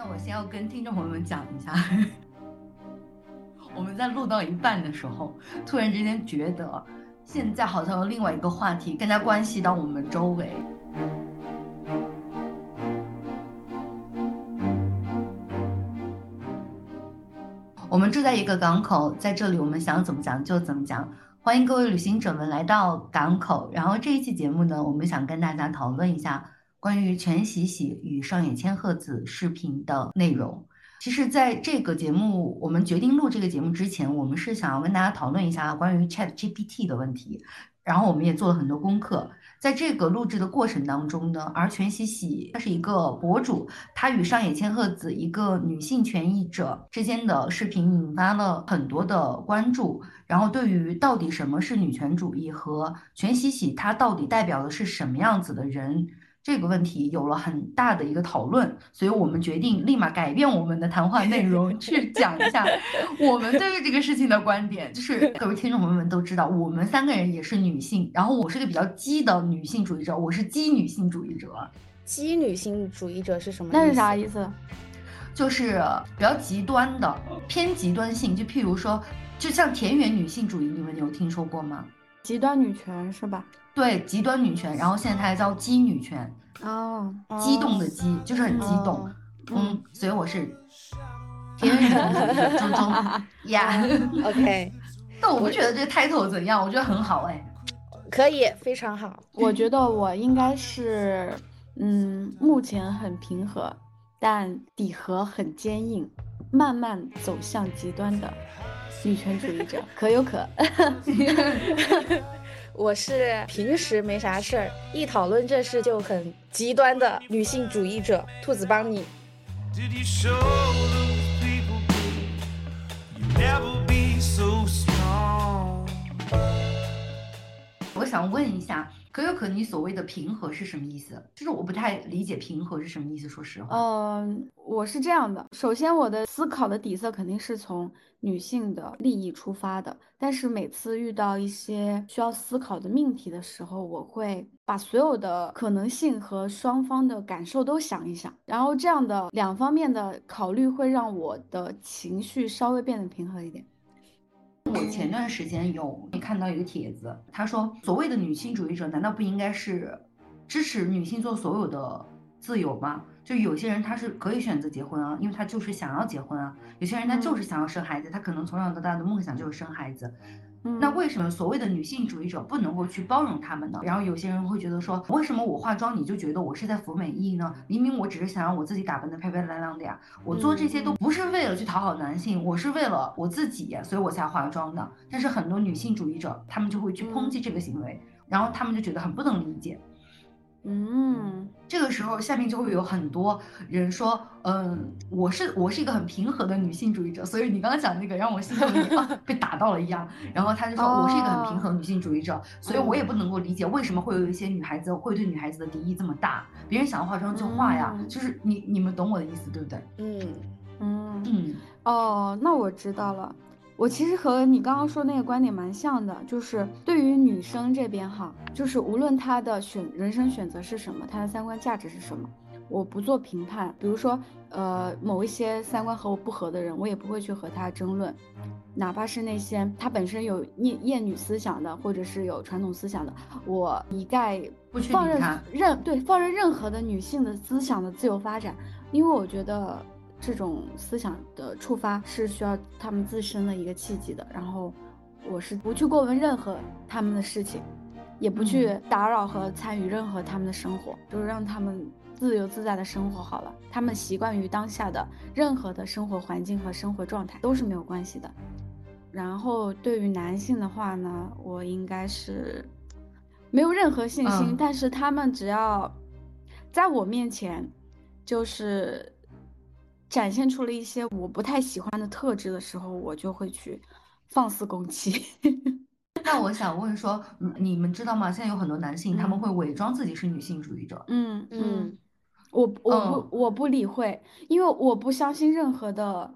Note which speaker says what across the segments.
Speaker 1: 那我先要跟听众朋友们讲一下，我们在录到一半的时候，突然之间觉得现在好像有另外一个话题更加关系到我们周围。我们住在一个港口，在这里我们想怎么讲就怎么讲。欢迎各位旅行者们来到港口。然后这一期节目呢，我们想跟大家讨论一下关于全喜喜与上野千鹤子视频的内容。其实，在这个节目我们决定录这个节目之前，我们是想要跟大家讨论一下关于 Chat GPT 的问题。然后我们也做了很多功课。在这个录制的过程当中呢，而全喜喜她是一个博主，她与上野千鹤子一个女性权益者之间的视频引发了很多的关注。然后对于到底什么是女权主义和全喜喜她到底代表的是什么样子的人？这个问题有了很大的一个讨论，所以我们决定立马改变我们的谈话内容，去讲一下我们对于这个事情的观点。就是各位听众朋友们都知道，我们三个人也是女性，然后我是个比较激的女性主义者，我是激女性主义者。
Speaker 2: 激女性主义者是什么？
Speaker 3: 那是啥意思？
Speaker 1: 就是比较极端的，偏极端性。就譬如说，就像田园女性主义，你们有听说过吗？
Speaker 3: 极端女权是吧？
Speaker 1: 对，极端女权，然后现在它还叫激女权
Speaker 3: 哦，
Speaker 1: 激动的激就是很激动，嗯，所以我是田园女权中中呀
Speaker 2: ，OK。
Speaker 1: 但我不觉得这个 title 怎样，我觉得很好哎，
Speaker 2: 可以，非常好。
Speaker 3: 我觉得我应该是，嗯，目前很平和，但底核很坚硬，慢慢走向极端的。女权主义者可有可，
Speaker 2: 我是平时没啥事儿，一讨论这事就很极端的女性主义者。兔子帮你。
Speaker 1: 我想问一下。可有可，你所谓的平和是什么意思？就是我不太理解平和是什么意思。说实话，
Speaker 3: 嗯，我是这样的。首先，我的思考的底色肯定是从女性的利益出发的。但是每次遇到一些需要思考的命题的时候，我会把所有的可能性和双方的感受都想一想，然后这样的两方面的考虑会让我的情绪稍微变得平和一点。
Speaker 1: 我前段时间有看到一个帖子，他说所谓的女性主义者难道不应该是支持女性做所有的自由吗？就有些人他是可以选择结婚啊，因为他就是想要结婚啊；有些人他就是想要生孩子，他可能从小到大的梦想就是生孩子。那为什么所谓的女性主义者不能够去包容他们呢？然后有些人会觉得说，为什么我化妆你就觉得我是在服美役呢？明明我只是想让我自己打扮的漂漂亮亮的呀，我做这些都不是为了去讨好男性，我是为了我自己，所以我才化妆的。但是很多女性主义者，他们就会去抨击这个行为，然后他们就觉得很不能理解。
Speaker 3: 嗯，
Speaker 1: 这个时候下面就会有很多人说，嗯，我是我是一个很平和的女性主义者，所以你刚刚讲那个让我心里被打到了一样。然后他就说我是一个很平和女性主义者，所以我也不能够理解为什么会有一些女孩子会对女孩子的敌意这么大。别人想要化妆就化呀，就是你你们懂我的意思对不对？
Speaker 2: 嗯
Speaker 3: 嗯
Speaker 1: 嗯
Speaker 3: 哦，那我知道了。我其实和你刚刚说那个观点蛮像的，就是对于女生这边哈，就是无论她的选人生选择是什么，她的三观价值是什么，我不做评判。比如说，呃，某一些三观和我不合的人，我也不会去和他争论，哪怕是那些他本身有厌厌女思想的，或者是有传统思想的，我一概
Speaker 1: 不去
Speaker 3: 放任任对放任任何的女性的思想的自由发展，因为我觉得。这种思想的触发是需要他们自身的一个契机的，然后我是不去过问任何他们的事情，也不去打扰和参与任何他们的生活，就是让他们自由自在的生活好了。他们习惯于当下的任何的生活环境和生活状态都是没有关系的。然后对于男性的话呢，我应该是没有任何信心，但是他们只要在我面前，就是。展现出了一些我不太喜欢的特质的时候，我就会去放肆攻击。
Speaker 1: 那我想问说，你们知道吗？现在有很多男性他们会伪装自己是女性主义者。
Speaker 3: 嗯嗯，我我不我不理会，因为我不相信任何的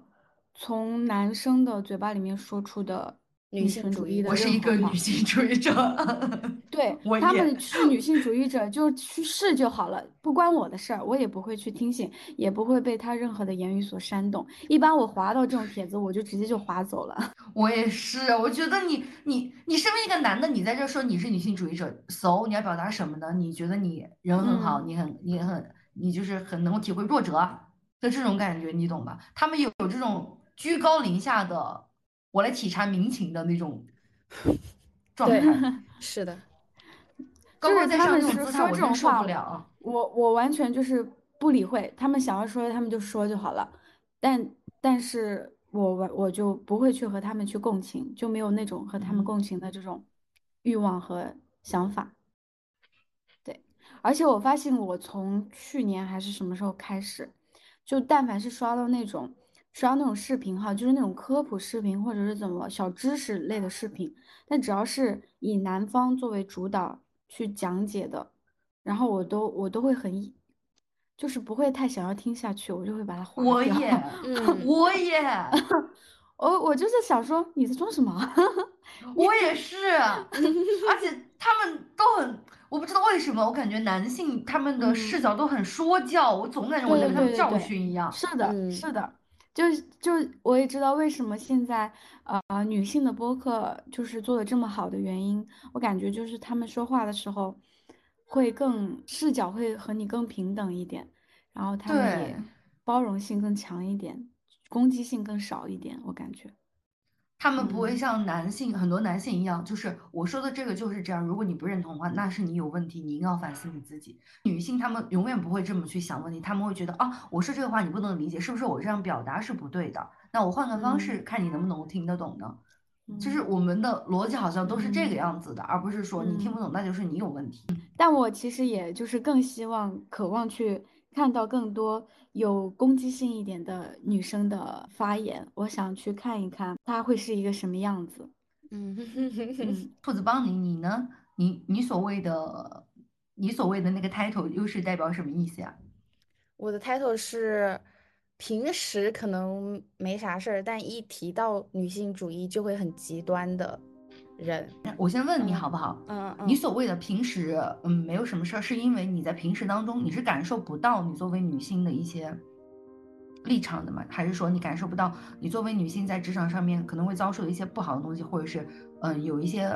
Speaker 3: 从男生的嘴巴里面说出的
Speaker 2: 女性主义的
Speaker 1: 我是一个女性主义者。
Speaker 3: 对 他们是女性主义者，就去试就好了，不关我的事儿，我也不会去听信，也不会被他任何的言语所煽动。一般我划到这种帖子，我就直接就划走了。
Speaker 1: 我也是，我觉得你你你身为一个男的，你在这说你是女性主义者，so 你要表达什么呢？你觉得你人很好，
Speaker 3: 嗯
Speaker 1: 你很你很你就是很能够体会弱者的这种感觉，你懂吧？他们有有这种居高临下的，我来体察民情的那种 状态，
Speaker 2: 是的，
Speaker 1: 高高在
Speaker 3: 就是他们
Speaker 1: 上这种姿态，
Speaker 3: 是说这种
Speaker 1: 我真受
Speaker 3: 话
Speaker 1: 不了。
Speaker 3: 我我完全就是不理会，他们想要说他们就说就好了，但但是我我我就不会去和他们去共情，就没有那种和他们
Speaker 1: 嗯
Speaker 3: 共情的这种欲望和想法。对，而且我发现我从去年还是什么时候开始，就但凡是刷到那种刷那种视频哈，就是那种科普视频或者是怎么小知识类的视频，但只要是以男方作为主导去讲解的。然后我都我都会很，就是不会太想要听下去，我就会把它划掉。
Speaker 1: 我也，
Speaker 2: 嗯
Speaker 1: 我也，
Speaker 3: 我我就是想说你在装什么？
Speaker 1: 我也是，而且他们都很，我不知道为什么，我感觉男性他们的
Speaker 3: 嗯
Speaker 1: 视角都很说教，我总感觉我在
Speaker 3: 对
Speaker 1: 跟他们教训一样。
Speaker 3: 是的，
Speaker 2: 嗯
Speaker 3: 是的，就就我也知道为什么现在呃女性的播客就是做的这么好的原因，我感觉就是她们说话的时候会更视角会和你更平等一点，然后她们也包容性更强一点，攻击性更少一点，我感觉。
Speaker 1: 他们不会
Speaker 3: 嗯
Speaker 1: 像男性很多男性一样，就是我说的这个就是这样。如果你不认同的话，那是你有问题，你一定要反思你自己。女性她们永远不会这么去想问题，她们会觉得啊，我说这个话你不能理解，是不是我这样表达是不对的？那我换个方式看你能不能听得懂呢？就是
Speaker 3: 嗯
Speaker 1: 我们的逻辑好像都是这个
Speaker 3: 嗯
Speaker 1: 样子的，而不是说你听
Speaker 3: 嗯
Speaker 1: 不懂，那就是你有问题。
Speaker 3: 但我其实也就是更希望、渴望去看到更多有攻击性一点的女生的发言，我想去看一看她会是一个什么样子。
Speaker 2: 嗯，
Speaker 3: 嗯，
Speaker 1: 兔子帮你，你呢？你你所谓的你所谓的那个 title 又是代表什么意思呀？
Speaker 2: 我的 title 是平时可能没啥事儿，但一提到女性主义就会很极端的人。
Speaker 1: 我先问你
Speaker 2: 嗯
Speaker 1: 好不好？
Speaker 2: 嗯嗯，
Speaker 1: 你所谓的平时，嗯，没有什么事儿，是因为你在平时当中你是感受不到你作为女性的一些立场的吗？还是说你感受不到你作为女性在职场上面可能会遭受一些不好的东西，或者是嗯、有一些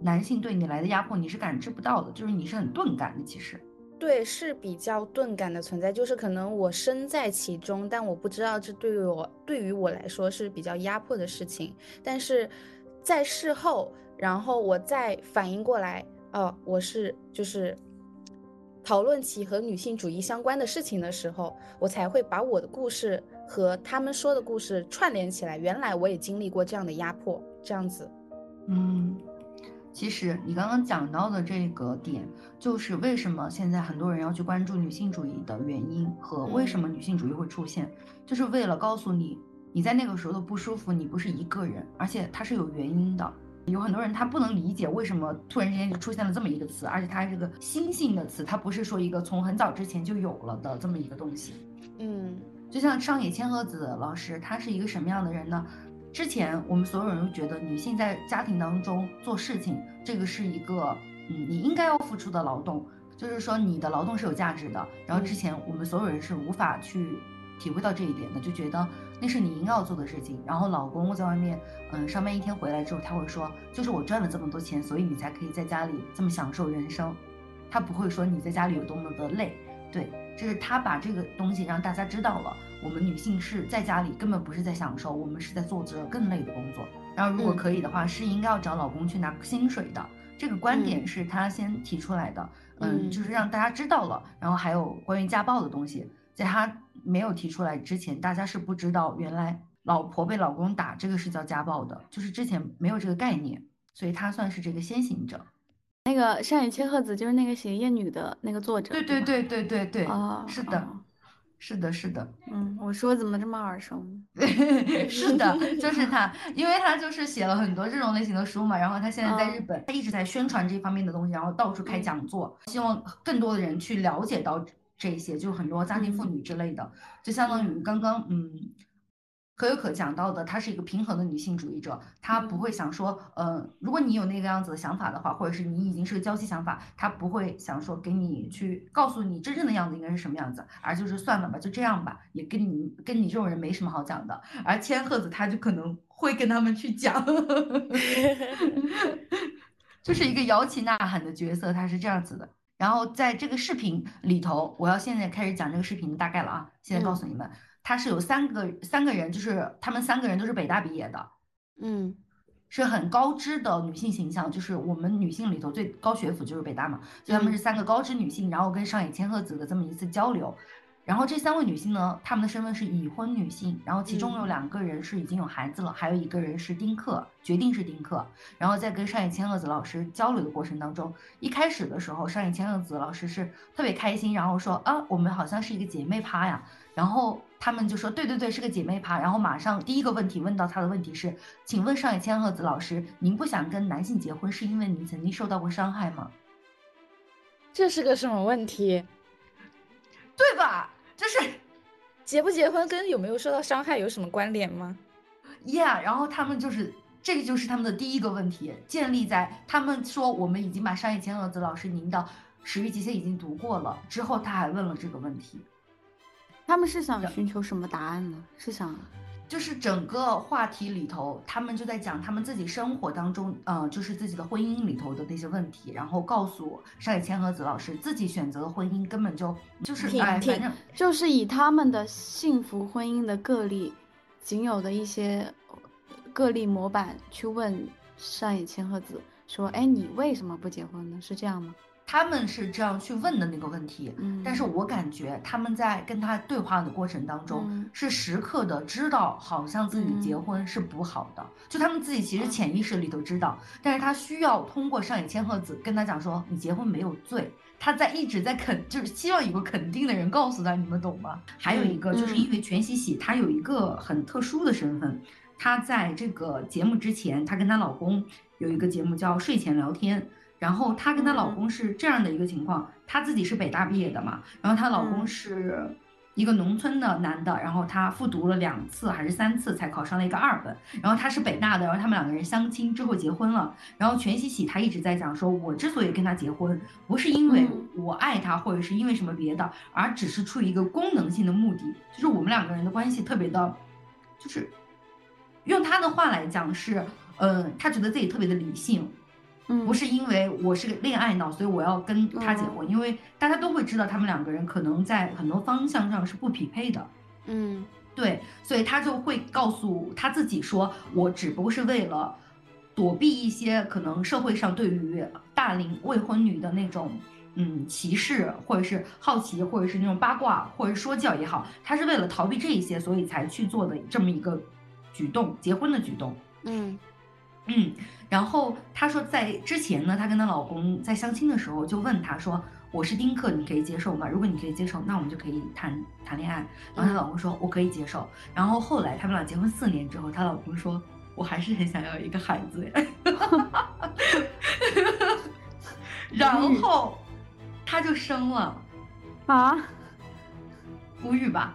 Speaker 1: 男性对你来的压迫，你是感知不到的，就是你是很钝感的，其实。
Speaker 2: 对，是比较钝感的存在，就是可能我身在其中，但我不知道这对于我对于我来说是比较压迫的事情。但是在事后，然后我再反应过来，哦，我是就是讨论起和女性主义相关的事情的时候，我才会把我的故事和他们说的故事串联起来。原来我也经历过这样的压迫，这样子。
Speaker 1: 嗯，其实你刚刚讲到的这个点，就是为什么现在很多人要去关注女性主义的原因和为什么女性主义会出现，就是为了告诉你，你在那个时候的不舒服，你不是一个人，而且它是有原因的。有很多人他不能理解为什么突然之间就出现了这么一个词，而且它还是个新兴的词，它不是说一个从很早之前就有了的这么一个东西。
Speaker 2: 嗯
Speaker 1: 就像上野千鹤子老师，她是一个什么样的人呢？之前我们所有人都觉得女性在家庭当中做事情，这个是一个嗯你应该要付出的劳动，就是说你的劳动是有价值的。然后之前我们所有人是无法去体会到这一点的，就觉得那是你应该要做的事情。然后老公在外面嗯上班一天回来之后，他会说，就是我赚了这么多钱，所以你才可以在家里这么享受人生。他不会说你在家里有多么的累，对，就是他把这个东西让大家知道了，我们女性是在家里根本不是在享受，我们是在做着更累的工作。然后如果
Speaker 2: 嗯
Speaker 1: 可以的话，是应该要找老公去拿薪水的。这个观点
Speaker 2: 嗯
Speaker 1: 是他先提出来的，嗯，
Speaker 2: 嗯
Speaker 1: 就是让大家知道了。然后还有关于家暴的东西，在他没有提出来之前，大家是不知道原来老婆被老公打这个是叫家暴的，就是之前没有这个概念，所以他算是这个先行者。
Speaker 3: 那个上野千鹤子就是那个写《厌女》的那个作者，
Speaker 1: 对
Speaker 3: 对
Speaker 1: 对对对对对，
Speaker 3: 哦
Speaker 1: 是的
Speaker 3: 哦，
Speaker 1: 是的，是的。
Speaker 3: 嗯，我说怎么这么耳熟？
Speaker 1: 是的，就是他，因为他就是写了很多这种类型的书嘛，然后他现在在
Speaker 3: 嗯
Speaker 1: 日本，他一直在宣传这方面的东西，然后到处开
Speaker 3: 嗯
Speaker 1: 讲座，希望更多的人去了解到这一些，就很多家庭妇
Speaker 3: 嗯
Speaker 1: 女之类的，就相当于刚刚嗯可有可讲到的，她是一个平衡的女性主义者，她不会想说，呃，如果你有那个样子的想法的话，或者是你已经是个娇妻想法，她不会想说给你去告诉你真正的样子应该是什么样子，而就是算了吧，就这样吧，也跟你跟你这种人没什么好讲的。而千鹤子她就可能会跟他们去讲，就是一个摇旗呐喊的角色，她是这样子的。然后在这个视频里头，我要现在开始讲这个视频的大概了啊，现在告诉你们。他是有三个三个人，就是他们三个人都是北大毕业的，
Speaker 3: 嗯，
Speaker 1: 是很高知的女性形象，就是我们女性里头最高学府就是北大嘛，所以他们是三个高知女性，然后跟上野千鹤子的这么一次交流。然后这三位女性呢，她们的身份是已婚女性，然后其中有两个人是已经有孩子了，还有一个人是丁克，决定是丁克。然后在跟上野千鹤子老师交流的过程当中，一开始的时候，上野千鹤子老师是特别开心，然后说啊，我们好像是一个姐妹趴呀。然后他们就说对对对，是个姐妹趴。然后马上第一个问题问到她的问题是，请问上野千鹤子老师，您不想跟男性结婚，是因为您曾经受到过伤害吗？
Speaker 2: 这是个什么问题？
Speaker 1: 对吧？就是
Speaker 2: 结不结婚跟有没有受到伤害有什么关联吗
Speaker 1: ？Yeah，然后他们就是这个就是他们的第一个问题，建立在他们说我们已经把上野千鹤子老师您的《始于极限》已经读过了之后，他还问了这个问题。
Speaker 3: 他们是想寻求什么答案呢？是想。
Speaker 1: 就是整个话题里头，他们就在讲他们自己生活当中，呃，就是自己的婚姻里头的那些问题，然后告诉上野千鹤子老师，自己选择的婚姻根本就就是哎，反正
Speaker 3: 就是以他们的幸福婚姻的个例，仅有的一些个例模板去问上野千鹤子说，哎，你为什么不结婚呢？是这样吗？
Speaker 1: 他们是这样去问的那个问题，但是我感觉他们在跟他对话的过程当中，是时刻的知道，好像自己结婚是不好的，就他们自己其实潜意识里头知道，但是他需要通过上野千鹤子跟他讲说，你结婚没有罪，他在一直在肯，就是希望有个肯定的人告诉他，你们懂吗？还有一个就是因为全喜喜她有一个很特殊的身份，她在这个节目之前，她跟她老公有一个节目叫睡前聊天。然后她跟她老公是这样的一个情况，她自己是北大毕业的嘛，然后她老公是一个农村的男的，然后他复读了两次还是三次才考上了一个二本，然后他是北大的，然后他们两个人相亲之后结婚了，然后全喜喜她一直在讲说，我之所以跟他结婚，不是因为我爱他或者是因为什么别的，而只是出于一个功能性的目的，就是我们两个人的关系特别的，就是用他的话来讲是，嗯，他觉得自己特别的理性。不是因为我是个恋爱脑，所以我要跟他结婚，因为大家都会知道他们两个人可能在很多方向上是不匹配的。
Speaker 3: 嗯，
Speaker 1: 对，所以他就会告诉他自己说，我只不过是为了躲避一些可能社会上对于大龄未婚女的那种嗯歧视，或者是好奇，或者是那种八卦，或者说教也好，他是为了逃避这一些，所以才去做的这么一个举动，结婚的举动。
Speaker 3: 嗯。
Speaker 1: 嗯，然后她说，在之前呢，她跟她老公在相亲的时候就问她说：“我是丁克，你可以接受吗？如果你可以接受，那我们就可以谈谈恋爱。”然后她老公说：“我可以接受。”然后后来他们俩结婚四年之后，她老公说：“我还是很想要一个孩子。”然后她就生了
Speaker 3: 啊，
Speaker 1: 无语吧？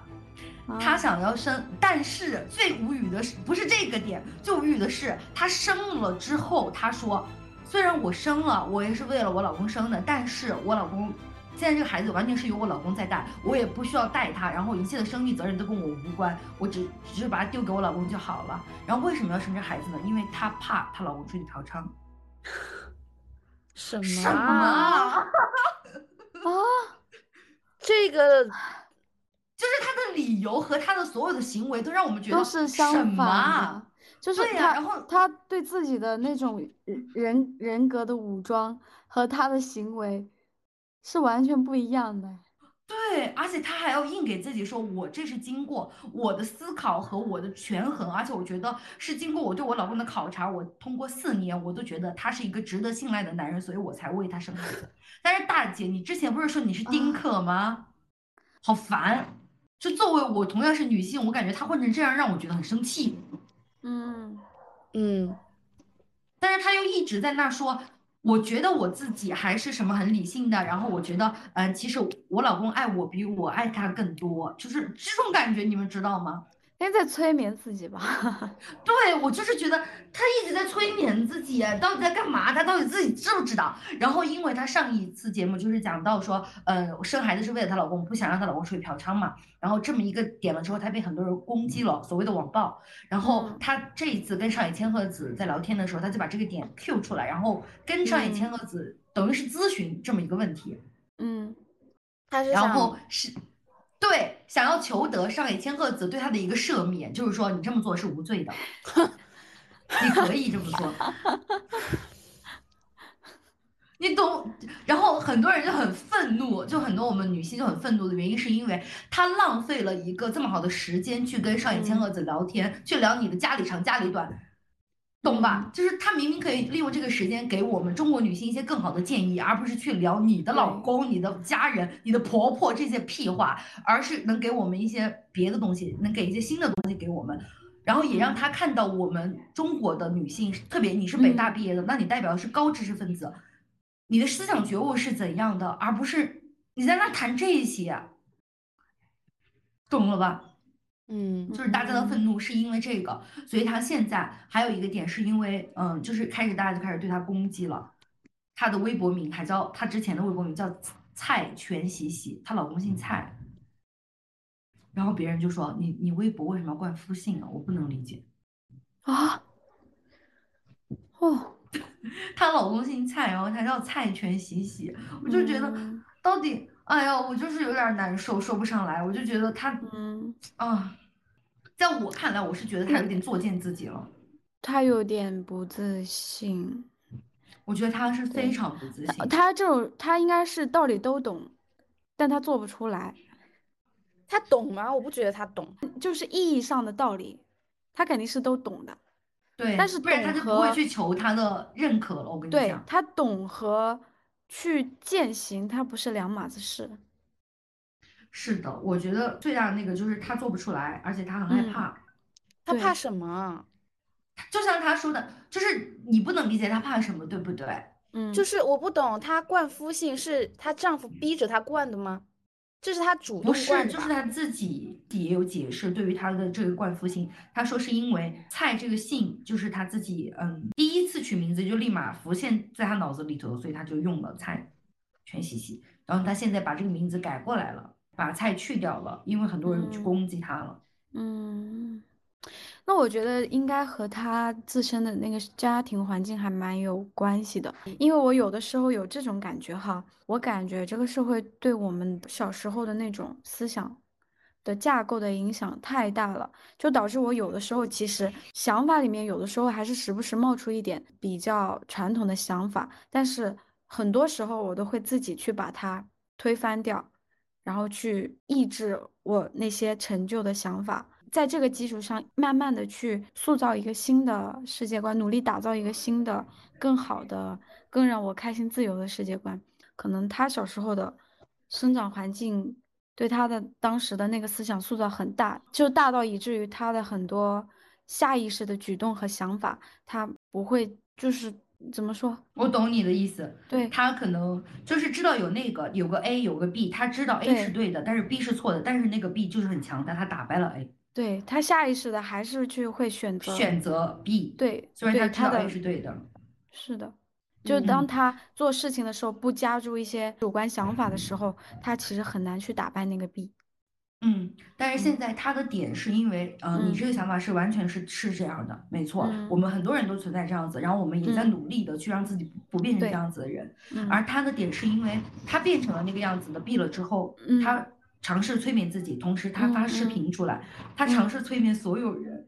Speaker 1: 他想要生，但是最无语的是，不是这个点，最无语的是，他生了之后，他说，虽然我生了，我也是为了我老公生的，但是我老公现在这个孩子完全是由我老公在带，我也不需要带他，然后一切的生育责任都跟我无关，我只只是把他丢给我老公就好了。然后为什么要生这孩子呢？因为她怕她老公出去嫖娼。
Speaker 2: 什么？
Speaker 1: 什么 啊？
Speaker 2: 这个。
Speaker 1: 就是他的理由和他的所有的行为都让我们觉得
Speaker 3: 都是相反
Speaker 1: 的，
Speaker 3: 就是他，然后他对自己的那种人人格的武装和他的行为是完全不一样的。
Speaker 1: 对，而且他还要硬给自己说，我这是经过我的思考和我的权衡，而且我觉得是经过我对我老公的考察，我通过四年，我都觉得他是一个值得信赖的男人，所以我才为他生孩子。但是大姐，你之前不是说你是丁克吗？好烦。就作为我同样是女性，我感觉他混成这样让我觉得很生气。
Speaker 3: 嗯
Speaker 2: 嗯，
Speaker 1: 但是他又一直在那说，我觉得我自己还是什么很理性的，然后我觉得，嗯，其实我老公爱我比我爱他更多，就是这种感觉，你们知道吗？
Speaker 3: 应该在催眠自己吧？
Speaker 1: 对我就是觉得他一直在催眠自己，到底在干嘛？他到底自己知不知道？然后因为他上一次节目就是讲到说，呃，生孩子是为了她老公，不想让她老公出去嫖娼嘛。然后这么一个点了之后，她被很多人攻击了，所谓的网暴。然后她这一次跟上野千鹤子在聊天的时候，她就把这个点 Q 出来，然后跟上野千鹤子等于是咨询这么一个问题。
Speaker 3: 嗯，
Speaker 2: 他是
Speaker 1: 然后是。对，想要求得上野千鹤子对他的一个赦免，就是说你这么做是无罪的，你可以这么做，你懂？然后很多人就很愤怒，就很多我们女性就很愤怒的原因，是因为她浪费了一个这么好的时间去跟上野千鹤子聊天，去聊你的家里长家里短。懂吧？就是他明明可以利用这个时间给我们中国女性一些更好的建议，而不是去聊你的老公、你的家人、你的婆婆这些屁话，而是能给我们一些别的东西，能给一些新的东西给我们，然后也让他看到我们中国的女性，特别你是北大毕业的，那你代表的是高知识分子，你的思想觉悟是怎样的，而不是你在那谈这些，懂了吧？
Speaker 2: 嗯，
Speaker 1: 就是大家的愤怒是因为这个，所以她现在还有一个点是因为，嗯，就是开始大家就开始对她攻击了，她的微博名还叫她之前的微博名叫蔡全喜喜，她老公姓蔡，然后别人就说你你微博为什么要冠夫姓啊？我不能理解。
Speaker 3: 啊，哦，
Speaker 1: 她老公姓蔡，然后她叫蔡全喜喜，我就觉得到底。哎呀，我就是有点难受，说不上来。我就觉得他，
Speaker 3: 嗯
Speaker 1: 啊，在我看来，我是觉得他有点作践自己了。
Speaker 3: 他有点不自信。
Speaker 1: 我觉得他是非常不自信。
Speaker 3: 他这种，他应该是道理都懂，但他做不出来。
Speaker 2: 他懂吗？我不觉得他懂，
Speaker 3: 就是意义上的道理，他肯定是都懂的。
Speaker 1: 对，
Speaker 3: 但是
Speaker 1: 不然他就不会去求他的认可了。我跟你
Speaker 3: 讲，对他懂和。去践行，它不是两码子事。
Speaker 1: 是的，我觉得最大的那个就是他做不出来，而且他很害怕。
Speaker 2: 他怕什么？
Speaker 1: 就像他说的，就是你不能理解他怕什么，对不对？
Speaker 3: 嗯，
Speaker 2: 就是我不懂，她惯夫性是她丈夫逼着她惯的吗？这是他主动
Speaker 1: 冠的，就是他自己也有解释。对于他的这个冠夫姓，他说是因为蔡这个姓就是他自己，嗯，第一次取名字就立马浮现在他脑子里头，所以他就用了蔡全喜喜。然后他现在把这个名字改过来了，把蔡去掉了，因为很多人去攻击他了。
Speaker 3: 嗯。那我觉得应该和他自身的那个家庭环境还蛮有关系的，因为我有的时候有这种感觉哈，我感觉这个社会对我们小时候的那种思想的架构的影响太大了，就导致我有的时候其实想法里面有的时候还是时不时冒出一点比较传统的想法，但是很多时候我都会自己去把它推翻掉，然后去抑制我那些陈旧的想法。在这个基础上，慢慢的去塑造一个新的世界观，努力打造一个新的、更好的、更让我开心、自由的世界观。可能他小时候的生长环境对他的当时的那个思想塑造很大，就大到以至于他的很多下意识的举动和想法，他不会就是怎么说？
Speaker 1: 我懂你的意思。
Speaker 3: 对
Speaker 1: 他可能就是知道有那个有个 A 有个 B，他知道 A 是对的，但是 B 是错的，但是那个 B 就是很强大，他打败了 A。
Speaker 3: 对他下意识的还是去会选择
Speaker 1: 选择 B，
Speaker 3: 对，
Speaker 1: 虽然他
Speaker 3: 知道
Speaker 1: A 是对的，
Speaker 3: 是的，就当他做事情的时候不加入一些主观想法的时候，他其实很难去打败那个 B。
Speaker 1: 嗯，但是现在他的点是因为，呃，你这个想法是完全是是这样的，没错，我们很多人都存在这样子，然后我们也在努力的去让自己不变成这样子的人，而他的点是因为他变成了那个样子的 B 了之后，他。尝试催眠自己，同时他发视频出来，他尝试催眠所有人，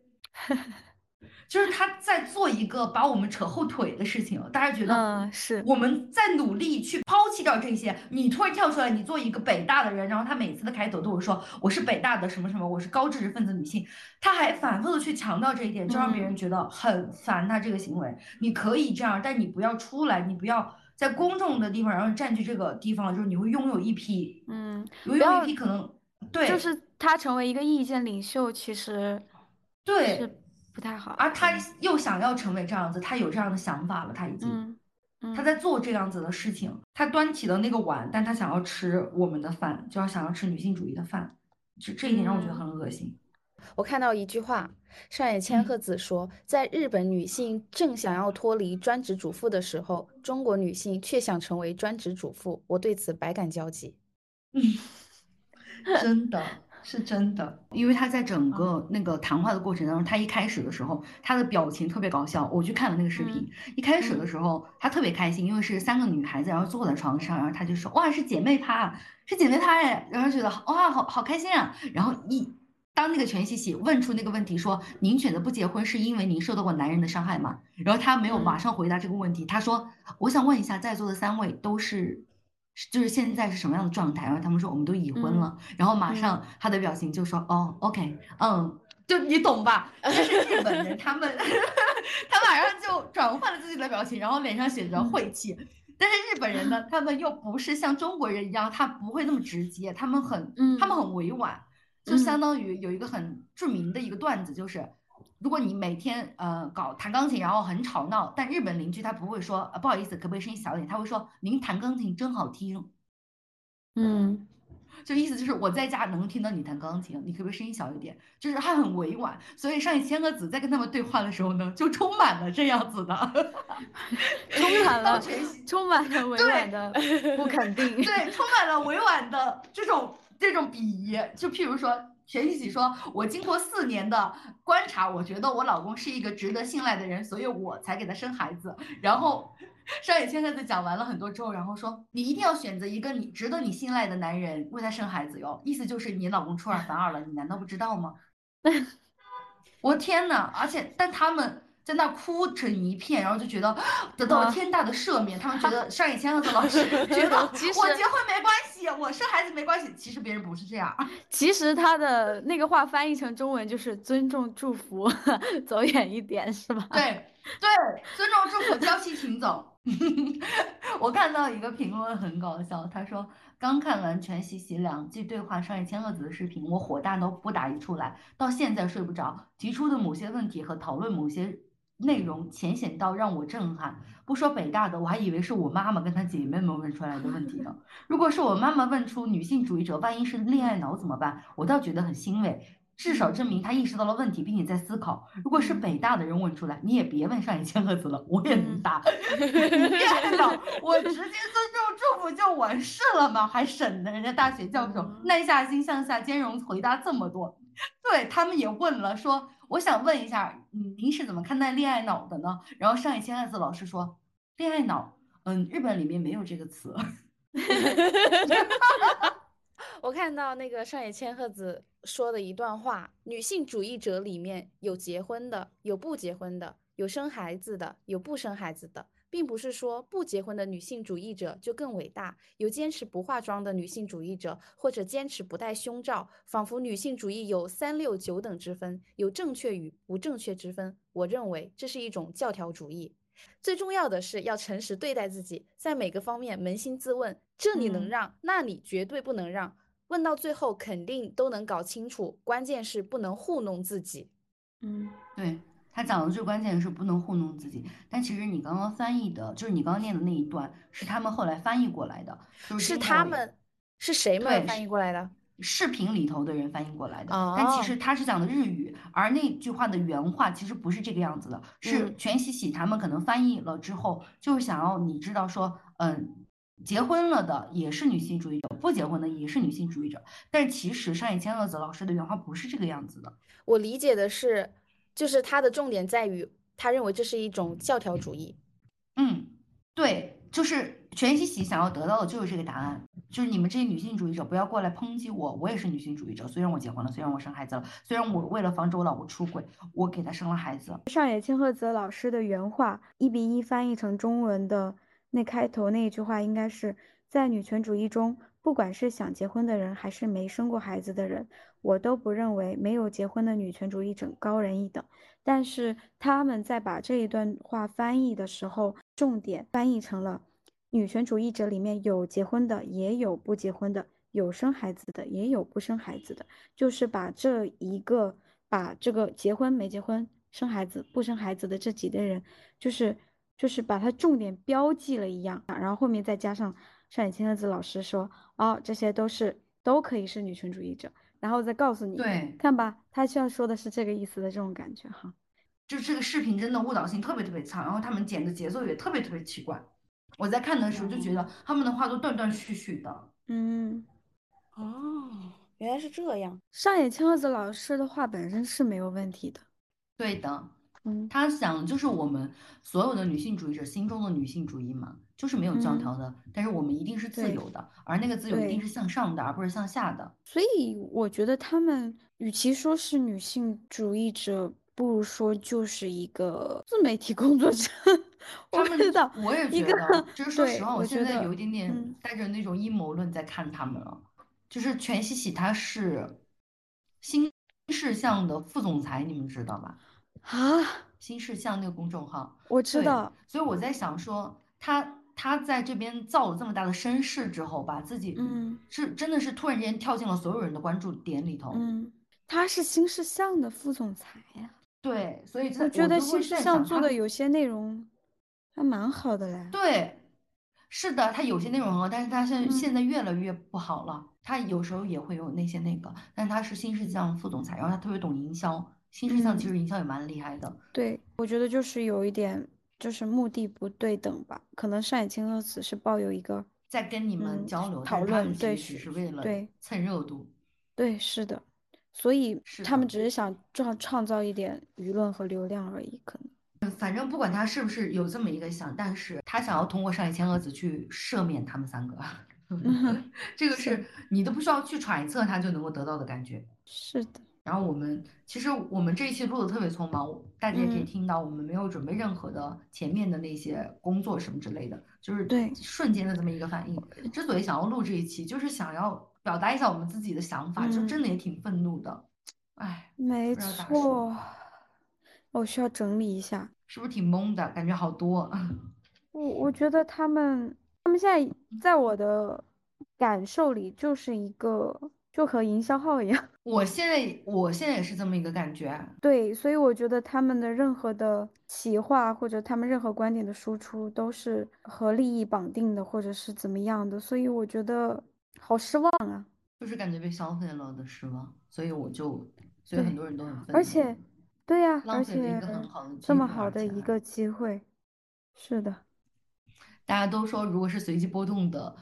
Speaker 1: 就是他在做一个把我们扯后腿的事情。大家觉得嗯
Speaker 3: 是
Speaker 1: 我们在努力去抛弃掉这些，你突然跳出来，你做一个北大的人，然后他每次的开头都会说我是北大的什么什么，我是高知识分子女性，他还反复的去强调这一点，就让别人觉得很烦。他这个行为，你可以这样，但你不要出来，你不要。在公众的地方，然后占据这个地方，就是你会拥有一批，
Speaker 3: 嗯，
Speaker 1: 拥有一批可能，对，
Speaker 3: 就是他成为一个意见领袖，其实
Speaker 1: 对
Speaker 3: 是不太好。
Speaker 1: 而他又想要成为这样子，他有这样的想法了，他已经，他在做这样子的事情，他端起了那个碗，但他想要吃我们的饭，就要想要吃女性主义的饭，这这一点让我觉得很恶心。
Speaker 2: 我看到一句话，上野千鹤子说，在日本女性正想要脱离专职主妇的时候，中国女性却想成为专职主妇。我对此百感交集。
Speaker 1: 嗯，真的是真的，因为他在整个那个谈话的过程当中，他一开始的时候，他的表情特别搞笑。我去看了那个视频，一开始的时候他特别开心，因为是三个女孩子，然后坐在床上，然后他就说：“哇，是姐妹趴，是姐妹趴哎！”然后觉得哇，好好开心啊。然后一当那个全喜喜问出那个问题，说：“您选择不结婚是因为您受到过男人的伤害吗？”然后他没有马上回答这个问题，他说：“我想问一下，在座的三位都是。”就是现在是什么样的状态？然后他们说我们都已婚了，然后马上他的表情就说哦，OK，嗯，就你懂吧？这是日本人，他们 他马上就转换了自己的表情，然后脸上写着晦气。但是日本人呢，他们又不是像中国人一样，他不会那么直接，他们很，他们很委婉，就相当于有一个很著名的一个段子，就是。如果你每天呃搞弹钢琴，然后很吵闹，但日本邻居他不会说不好意思，可不可以声音小一点？他会说您弹钢琴真好听。
Speaker 3: 嗯，
Speaker 1: 就意思就是我在家能听到你弹钢琴，你可不可以声音小一点？就是他很委婉，所以上一千个子在跟他们对话的时候呢，就充满了这样子的，
Speaker 3: 充满了充满了委婉的不肯定，
Speaker 1: 对，充满了委婉的这种这种鄙夷，就譬如说。全喜喜说：“我经过四年的观察，我觉得我老公是一个值得信赖的人，所以我才给他生孩子。”然后上野千鹤子讲完了很多之后，然后说：“你一定要选择一个你值得你信赖的男人为他生孩子哟。”意思就是你老公出尔反尔了，你难道不知道吗？我天呐，而且但他们。在那哭成一片，然后就觉得得到了天大的赦免。他们觉得 上野千鹤子老师 觉得 我结婚没关系，我生孩子没关系。其实别人不是这样。
Speaker 3: 其实他的那个话翻译成中文就是尊重祝福，走远一点是吧？
Speaker 1: 对对，尊重祝福，娇妻请走。我看到一个评论很搞笑，他说刚看完全喜喜两季对话上野千鹤子的视频，我火大都不打一处来，到现在睡不着。提出的某些问题和讨论某些。内容浅显到让我震撼，不说北大的，我还以为是我妈妈跟她姐妹们问出来的问题呢。如果是我妈妈问出女性主义者，万一是恋爱脑怎么办？我倒觉得很欣慰，至少证明她意识到了问题，并且在思考。如果是北大的人问出来，你也别问上野千鹤子了，我也能答。恋爱脑，我直接尊重祝福就完事了吗？还省得人家大学教授耐下心向下兼容回答这么多。对他们也问了，说我想问一下，您是怎么看待恋爱脑的呢？然后上野千鹤子老师说，恋爱脑，嗯，日本里面没有这个词。
Speaker 2: 我看到那个上野千鹤子说的一段话，女性主义者里面有结婚的，有不结婚的，有生孩子的，有不生孩子的。并不是说不结婚的女性主义者就更伟大，有坚持不化妆的女性主义者，或者坚持不戴胸罩，仿佛女性主义有三六九等之分，有正确与不正确之分。我认为这是一种教条主义。最重要的是要诚实对待自己，在每个方面扪心自问：这你能让，那你绝对不能让。问到最后肯定都能搞清楚，关键是不能糊弄自己。
Speaker 3: 嗯，
Speaker 1: 对。他讲的最关键的是不能糊弄自己，但其实你刚刚翻译的，就是你刚刚念的那一段，是他们后来翻译过来的，
Speaker 2: 是他们是谁们翻译过来的？
Speaker 1: 视频里头的人翻译过来的，但其实他是讲的日语，而那句话的原话其实不是这个样子的，是全喜喜他们可能翻译了之后，就是想要你知道说，嗯，结婚了的也是女性主义者，不结婚的也是女性主义者，但其实上野千鹤子老师的原话不是这个样子的，
Speaker 2: 我理解的是。就是他的重点在于，他认为这是一种教条主义。
Speaker 1: 嗯，对，就是全喜喜想要得到的就是这个答案，就是你们这些女性主义者不要过来抨击我，我也是女性主义者。虽然我结婚了，虽然我生孩子了，虽然我为了防止我老公出轨，我给他生了孩子。
Speaker 3: 上野千鹤子老师的原话一比一翻译成中文的那开头那一句话，应该是在女权主义中。不管是想结婚的人，还是没生过孩子的人，我都不认为没有结婚的女权主义者高人一等。但是他们在把这一段话翻译的时候，重点翻译成了女权主义者里面有结婚的，也有不结婚的，有生孩子的，也有不生孩子的，就是把这一个把这个结婚没结婚、生孩子不生孩子的这几类人，就是就是把它重点标记了一样，然后后面再加上。上野千鹤子老师说：“哦，这些都是都可以是女权主义者，然后再告诉你，
Speaker 1: 对，
Speaker 3: 看吧，他需要说的是这个意思的这种感觉哈。
Speaker 1: 就这个视频真的误导性特别特别强，然后他们剪的节奏也特别特别奇怪。我在看的时候就觉得他们的话都断断续续的。
Speaker 3: 嗯，
Speaker 2: 哦，原来是这样。
Speaker 3: 上野千鹤子老师的话本身是没有问题的。
Speaker 1: 对的，
Speaker 3: 嗯，
Speaker 1: 他想就是我们所有的女性主义者心中的女性主义嘛，就是没有教条的，但是我们一定是自由的，而那个自由一定是向上的，而不是向下的。
Speaker 3: 所以我觉得他们与其说是女性主义者，不如说就是一个自媒体工作者。我
Speaker 1: 他们
Speaker 3: 不知道，
Speaker 1: 我也
Speaker 3: 一
Speaker 1: 觉得，就是说
Speaker 3: 对
Speaker 1: 实话，我现在有一点点
Speaker 3: 嗯
Speaker 1: 带着那种阴谋论在看他们了。就是全喜喜他是新事项的副总裁，你们知道吧？
Speaker 3: 啊，
Speaker 1: 新事项那个公众号，
Speaker 3: 我知，道，
Speaker 1: 所以我在想说，他他在这边造了这么大的声势之后，把自己
Speaker 3: 嗯
Speaker 1: 是真的是突然间跳进了所有人的关注点里头。
Speaker 3: 嗯，他是新事项的副总裁呀。
Speaker 1: 对，所以
Speaker 3: 我觉得新事项
Speaker 1: 在想他
Speaker 3: 做的有些内容还蛮好的嘞。
Speaker 1: 对，是的，他有些内容很好，但是他现
Speaker 3: 嗯
Speaker 1: 现在越来越不好了。他有时候也会有那些那个，但他是新世项副总裁，然后他特别懂营销。新世项其
Speaker 3: 嗯
Speaker 1: 实营销也蛮厉害的。
Speaker 3: 对，我觉得就是有一点，就是目的不对等吧。可能上野千鹤子是抱有一个，
Speaker 1: 在跟你们
Speaker 3: 嗯
Speaker 1: 交流，
Speaker 3: 讨论对
Speaker 1: 只是为了
Speaker 3: 对
Speaker 1: 蹭热度。
Speaker 3: 对，是的，所以他们只是想创创造一点舆论和流量而已，可能。
Speaker 1: 反正不管他是不是有这么一个想，但是他想要通过上野千鹤子去赦免他们三个，这个是你都不需要去揣测他就能够得到的感觉。
Speaker 3: 是的，
Speaker 1: 然后我们其实我们这一期录的特别匆忙，大家也可以
Speaker 3: 嗯
Speaker 1: 听到我们没有准备任何的前面的那些工作什么之类的，就是
Speaker 3: 对
Speaker 1: 瞬间的这么一个反应。之所以想要录这一期，就是想要表达一下我们自己的想法，就
Speaker 3: 嗯
Speaker 1: 真的也挺愤怒的。哎，
Speaker 3: 没错，我需要整理一下。
Speaker 1: 是不是挺懵的？感觉好多。
Speaker 3: 我我觉得他们他们现在在我的感受里就是一个就和营销号一样，
Speaker 1: 我现在我现在也是这么一个感觉。
Speaker 3: 对，所以我觉得他们的任何的企划或者他们任何观点的输出都是和利益绑定的，或者是怎么样的，所以我觉得好失望啊。
Speaker 1: 就是感觉被消费了的失望，所以我就，所以很多人都很愤怒，
Speaker 3: 而且，对呀，而且这么好的一个机会，是的，
Speaker 1: 大家都说，如果是随机波动的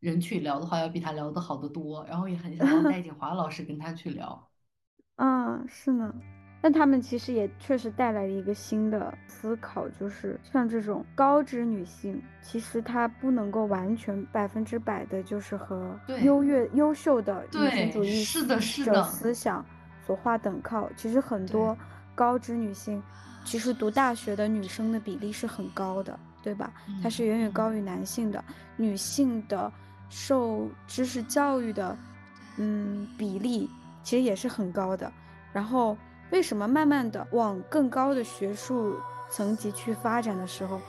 Speaker 1: 人去聊的话，要比他聊的好得多。然后也很想让 戴锦华老师跟他去聊。
Speaker 3: 啊，是呢。但他们其实也确实带来了一个新的思考，就是像这种高知女性，其实她不能够完全百分之百的，就是和优越、优秀的女性主义
Speaker 1: 是的是
Speaker 3: 者
Speaker 1: 的
Speaker 3: 思想所划等号。其实很多高知女性，其实读大学的女生的比例是很高的，对吧？她是
Speaker 1: 嗯
Speaker 3: 远远高于男性的。女性的受知识教育的，嗯，比例其实也是很高的。然后为什么慢慢的往更高的学术层级去发展的时候，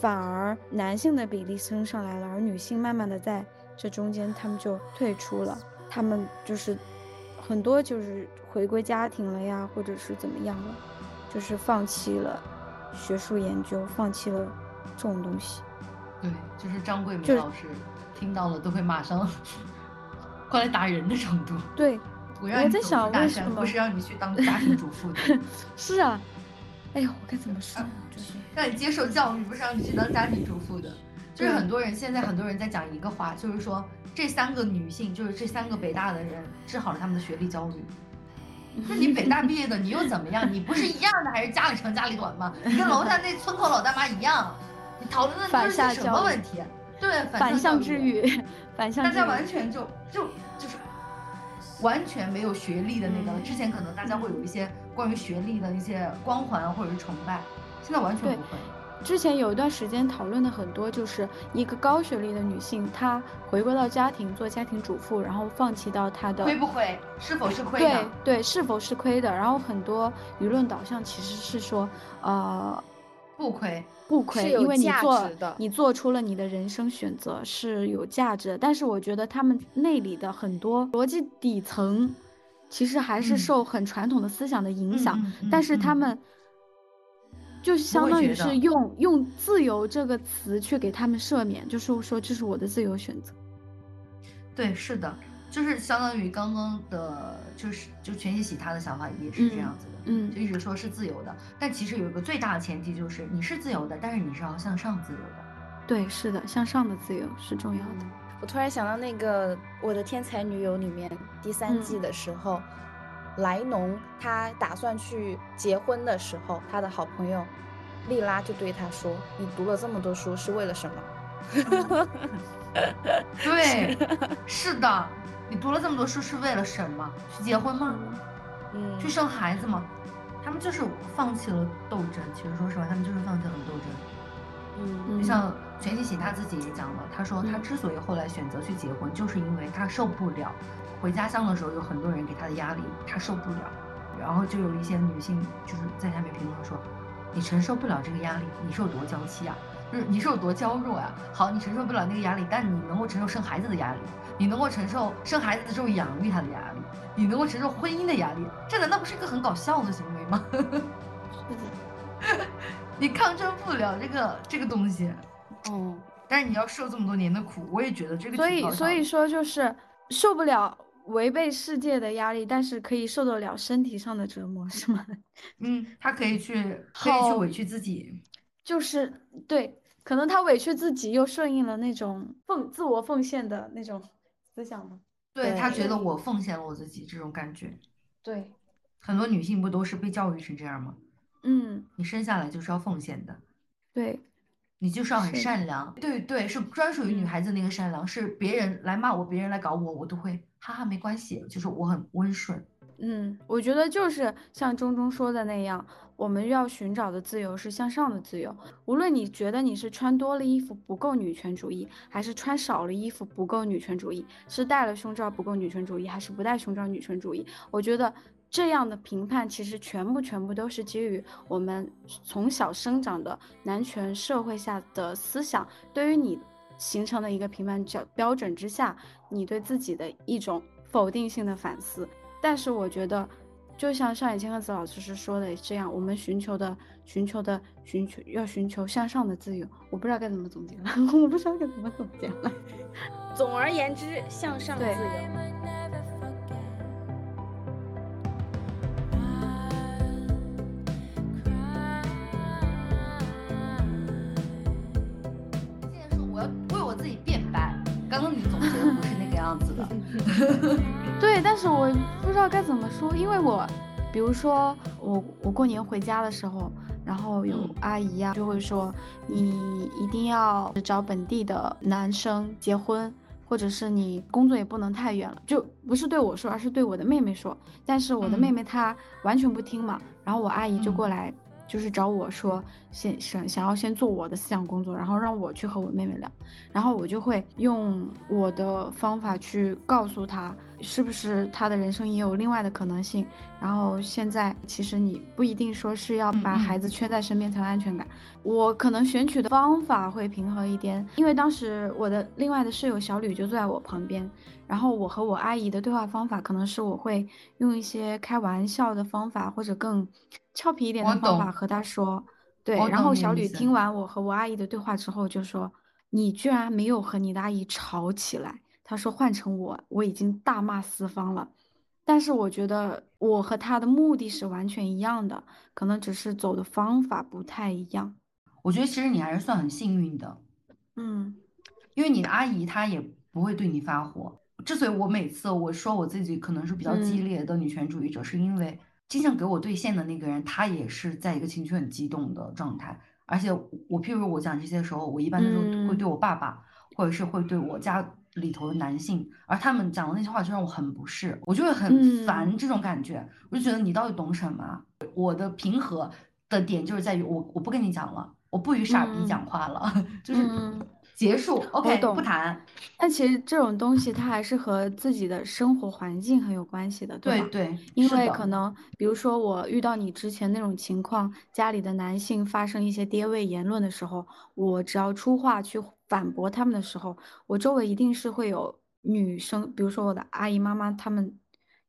Speaker 3: 反而男性的比例升上来了，而女性慢慢的在这中间他们就退出了，他们就是很多就是回归家庭了呀，或者是怎么样了，就是放弃了学术研究，放弃了这种东西。
Speaker 1: 对，就是张桂梅
Speaker 3: 就是
Speaker 1: 老师听到了都会马上过来打人的程度。
Speaker 3: 对，
Speaker 1: 我让你走出
Speaker 3: 在想
Speaker 1: 大山，不是让你去当家庭主妇的，
Speaker 3: 是啊，哎呦，我该怎么说？就是
Speaker 1: 让你接受教育，不是让你去当家庭主妇的。就是很多人现在很多人在讲一个话，就是说这三个女性，就是这三个北大的人治好了他们的学历焦虑。那你北大毕业的，你又怎么样？你不是一样的，还是家里长家里短吗？你跟楼下那村口老大妈一样，你讨论的都是什么问题？对，
Speaker 3: 反向治愈，反向
Speaker 1: 大家完全就就就是完全没有学历的那个。
Speaker 3: 嗯
Speaker 1: 之前可能大家会有一些关于学历的一些光环或者是崇拜，现在完全不会。
Speaker 3: 之前有一段时间讨论的很多，就是一个高学历的女性，她回归到家庭做家庭主妇，然后放弃到她的
Speaker 1: 亏不亏？是否是亏
Speaker 3: 对
Speaker 1: 的？
Speaker 3: 对是否是亏的？然后很多舆论导向其实是说，呃，
Speaker 1: 不亏。
Speaker 3: 不亏，
Speaker 2: 是有
Speaker 3: 因为你
Speaker 2: 价
Speaker 3: 做你做出了你的人生选择是有价值的。但是我觉得他们内里的很多逻辑底层，其实还是
Speaker 1: 嗯
Speaker 3: 受很传统的思想的影响。但是他
Speaker 1: 嗯
Speaker 3: 们就相当于是用用自由这个词去给他们赦免，就是说这是我的自由选择。
Speaker 1: 对，是的，就是相当于刚刚的，就是就全息洗他的想法也是这样子的，
Speaker 3: 嗯
Speaker 1: 就一直说是自由的，但其实有一个最大的前提就是你是自由的，但是你是要向上自由的。
Speaker 3: 对，是的，向上的自由是重要的。
Speaker 2: 我突然想到那个《我的天才女友》里面第三季的时候，莱农他打算去结婚的时候，他的好朋友莉拉就对他说：“你读了这么多书是为了什么？”
Speaker 1: 对，是的，你读了这么多书是为了什么？去结婚吗？
Speaker 2: 嗯，
Speaker 1: 去生孩子吗？他们就是放弃了斗争。其实说实话，他们就是放弃了斗争。
Speaker 2: 嗯
Speaker 1: 就像全喜喜他自己也讲了，他说他
Speaker 3: 嗯
Speaker 1: 之所以后来选择去结婚，就是因为他受不了回家乡的时候有很多人给他的压力，他受不了。然后就有一些女性就是在下面评论说，你承受不了这个压力，你是有多娇气啊？就是你是有多娇弱啊？好，你承受不了那个压力，但你能够承受生孩子的压力，你能够承受生孩子之后养育他的压力，你能够承受婚姻的压力，这难道不是一个很搞笑的行为吗？你抗争不了这个这个东西。
Speaker 2: 哦，
Speaker 1: 但是你要受这么多年的苦，我也觉得这个
Speaker 3: 所以所以说就是受不了违背世界的压力，但是可以受得了身体上的折磨，是吗？
Speaker 1: 嗯，他可以去可以去委屈自己，
Speaker 3: 就是对，可能他委屈自己，又顺应了那种奉自我奉献的那种思想吗。
Speaker 1: 对他觉得我奉献了我自己这种感觉。
Speaker 3: 对，
Speaker 1: 很多女性不都是被教育成这样吗？
Speaker 3: 嗯，
Speaker 1: 你生下来就是要奉献的，
Speaker 3: 对，
Speaker 1: 你就是要很善良。对对，是专属于女
Speaker 3: 嗯
Speaker 1: 孩子那个善良，是别人来骂我，别人来搞我，我都会哈哈没关系，就是我很温顺。
Speaker 3: 嗯，我觉得就是像钟钟说的那样，我们要寻找的自由是向上的自由。无论你觉得你是穿多了衣服不够女权主义，还是穿少了衣服不够女权主义，是戴了胸罩不够女权主义，还是不戴胸罩女权主义，我觉得这样的评判其实全部全部都是基于我们从小生长的男权社会下的思想，对于你形成的一个评判标标准之下，你对自己的一种否定性的反思。但是我觉得，就像上野千鹤子老师是说的这样，我们寻求的、寻求的、寻求要寻求向上的自由。我不知道该怎么总结了，我不知道该怎么总结了。
Speaker 2: 总而言之，向上自
Speaker 3: 对
Speaker 2: 由。
Speaker 1: 现在说我要为我自己变白，刚刚你总结的不是那个样子的。
Speaker 3: 对，但是我不知道该怎么说，因为我，比如说我我过年回家的时候，然后有
Speaker 1: 嗯
Speaker 3: 阿姨呀、就会说你一定要找本地的男生结婚，或者是你工作也不能太远了，就不是对我说，而是对我的妹妹说。但是我的妹
Speaker 1: 嗯
Speaker 3: 妹她完全不听嘛，然后我阿姨就过
Speaker 1: 嗯
Speaker 3: 来。就是找我说，先想想要先做我的思想工作，然后让我去和我妹妹聊，然后我就会用我的方法去告诉她，是不是他的人生也有另外的可能性。然后现在其实你不一定说是要把孩子圈在身边才有安全感，我可能选取的方法会平和一点，因为当时我的另外的室友小吕就坐在我旁边，然后我和我阿姨的对话方法可能是我会用一些开玩笑的方法，或者更俏皮一点的方法和他说。对，然后小吕听完我和我阿姨的对话之后，就说：“你居然没有和你的阿姨吵起来。”他说：“换成我，我已经大骂四方了。”但是我觉得我和他的目的是完全一样的，可能只是走的方法不太一样。
Speaker 1: 我觉得其实你还是算很幸运的，
Speaker 3: 嗯
Speaker 1: 因为你的阿姨她也不会对你发火。之所以我每次我说我自己可能是比较激
Speaker 3: 嗯
Speaker 1: 烈的女权主义者，是因为经常给我兑现的那个人，他也是在一个情绪很激动的状态。而且我譬如我讲这些的时候，我一般都是会
Speaker 3: 嗯
Speaker 1: 对我爸爸，或者是会对我家里头的男性，而他们讲的那些话就让我很不适，我就会很
Speaker 3: 嗯
Speaker 1: 烦这种感觉。我就觉得你到底懂什么啊？我的平和的点就是在于我我不跟你讲了，我不与傻逼
Speaker 3: 嗯
Speaker 1: 讲话了，就是
Speaker 3: 嗯，
Speaker 1: 结束，OK，
Speaker 3: 懂
Speaker 1: 不谈。
Speaker 3: 但其实这种东西它还是和自己的生活环境很有关系的，吧？
Speaker 1: 对对，
Speaker 3: 因为可能，比如说我遇到你之前那种情况，家里的男性发生一些爹味言论的时候，我只要出话去反驳他们的时候，我周围一定是会有女生，比如说我的阿姨妈妈，她们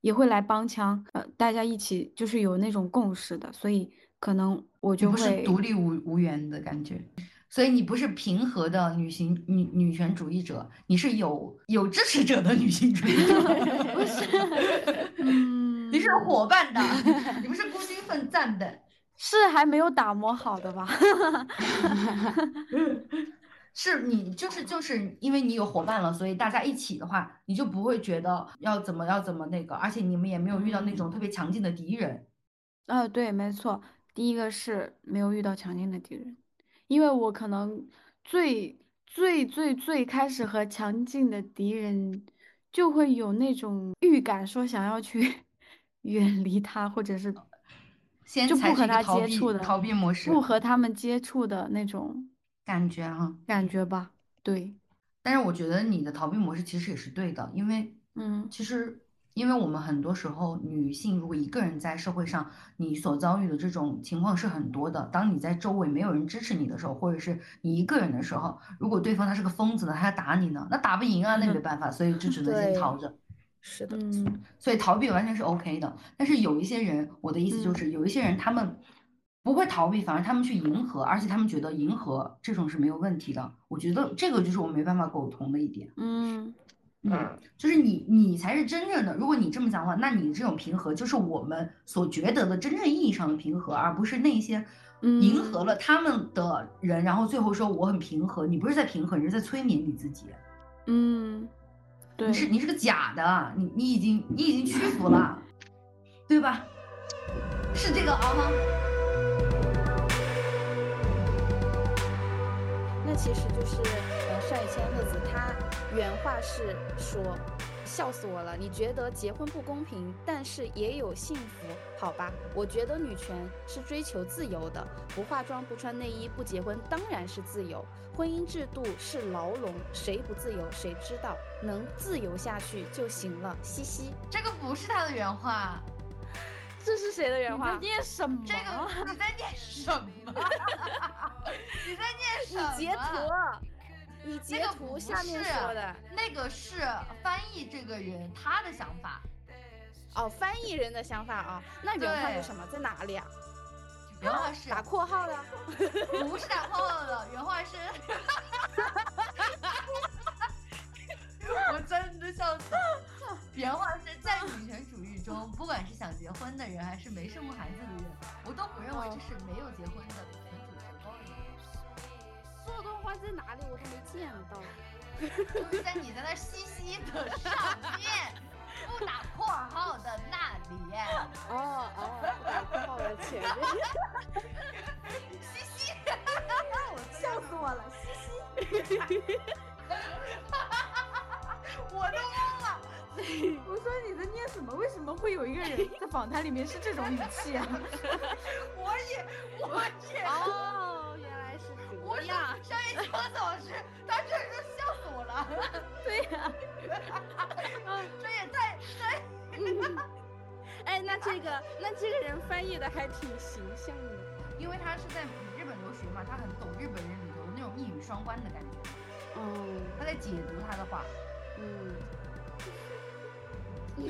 Speaker 3: 也会来帮腔，呃，大家一起就是有那种共识的，所以可能我
Speaker 1: 你不是
Speaker 3: 就会，
Speaker 1: 独立无无缘的感觉。所以你不是平和的女性女女权主义者，你是有有支持者的女性主义者，
Speaker 3: 不是 嗯，
Speaker 1: 你是伙伴的，你不是孤军奋战的，
Speaker 3: 是还没有打磨好的吧？
Speaker 1: 是你就是就是因为你有伙伴了，所以大家一起的话，你就不会觉得要怎么要怎么那个，而且你们也没有遇到那种特别强劲的敌人。
Speaker 3: 啊，对，没错，第一个是没有遇到强劲的敌人，因为我可能最最最最开始和强劲的敌人就会有那种预感，说想要去 远离他，或者是
Speaker 1: 先
Speaker 3: 就不和他
Speaker 1: 采取一个逃避
Speaker 3: 接触的，
Speaker 1: 逃避模式
Speaker 3: 不和他们接触的那种
Speaker 1: 感觉哈。
Speaker 3: 感觉吧。对，
Speaker 1: 但是我觉得你的逃避模式其实也是对的，因为
Speaker 3: 嗯
Speaker 1: 其实因为我们很多时候女性如果一个人在社会上，你所遭遇的这种情况是很多的。当你在周围没有人支持你的时候，或者是你一个人的时候，如果对方他是个疯子呢，他要打你呢，那打不赢啊，那没办法，所以就只能先逃着。
Speaker 2: 是的，
Speaker 3: 嗯
Speaker 1: 所以逃避完全是 OK 的。但是有一些人，我的意思就
Speaker 3: 嗯
Speaker 1: 是，有一些人他们不会逃避，反而他们去迎合，而且他们觉得迎合这种是没有问题的。我觉得这个就是我没办法苟同的一点。
Speaker 3: 嗯
Speaker 1: 嗯，就是你你才是真正的，如果你这么讲的话，那你这种平和就是我们所觉得的真正意义上的平和，而不是那些迎
Speaker 3: 嗯
Speaker 1: 合了他们的人，然后最后说我很平和。你不是在平和，你是在催眠你自己。
Speaker 3: 嗯，对
Speaker 1: 你，是你是个假的，你你已经你已经屈服了，对吧？是这个啊哈。
Speaker 2: 那其实就是呃上野千鹤子她原话是说，笑死我了！你觉得结婚不公平，但是也有幸福，好吧？我觉得女权是追求自由的，不化妆、不穿内衣、不结婚当然是自由。婚姻制度是牢笼，谁不自由谁知道，能自由下去就行了，嘻嘻。
Speaker 1: 这个不是他的原话，
Speaker 2: 这是谁的原话你？
Speaker 3: 念什么？
Speaker 1: 这个你在念什么？你在念什么？
Speaker 2: 你截图，你截
Speaker 1: 那个不
Speaker 2: 图下面
Speaker 1: 是
Speaker 2: 说的。
Speaker 1: 那个是翻译这个人他的想法，
Speaker 2: 哦，翻译人的想法啊，那原话是什么？在哪里啊？
Speaker 1: 原话是
Speaker 2: 打括号的。
Speaker 1: 不是打括号的，原话是，我真的笑死了。原话是在女权主义中，不管是想结婚的人，还是没生过孩子的人，我都不认为这是没有结婚的人。
Speaker 2: 这段话在哪里？我都没见到。
Speaker 1: 就是在你在那嘻嘻的上面，不打括号的那里，
Speaker 2: 哦哦，不打括号的前面。
Speaker 1: 嘻嘻，
Speaker 2: 笑 死我了，嘻嘻。
Speaker 1: 我都懵了。
Speaker 3: 我说你在念什么？为什么会有一个人在访谈里面是这种语气啊？
Speaker 1: 我也，我也。
Speaker 2: 哦，原来是
Speaker 1: 我说
Speaker 2: 这样。
Speaker 1: 商业交老师，他这是笑死我了，
Speaker 3: 对呀、
Speaker 1: 这也太太
Speaker 2: 嗯 哎，那这个那这个人翻译的还挺形象的。
Speaker 1: 因为他是在日本留学嘛，他很懂日本人里头那种一语双关的感觉，
Speaker 2: 嗯
Speaker 1: 他在解读他的话。
Speaker 2: 嗯。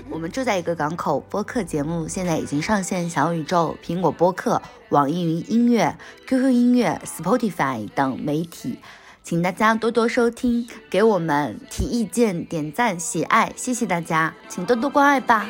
Speaker 4: 我们住在一个港口播客节目，现在已经上线小宇宙、苹果播客、网易云音乐、QQ 音乐、Spotify 等媒体，请大家多多收听，给我们提意见、点赞、喜爱，谢谢大家，请多多关爱吧。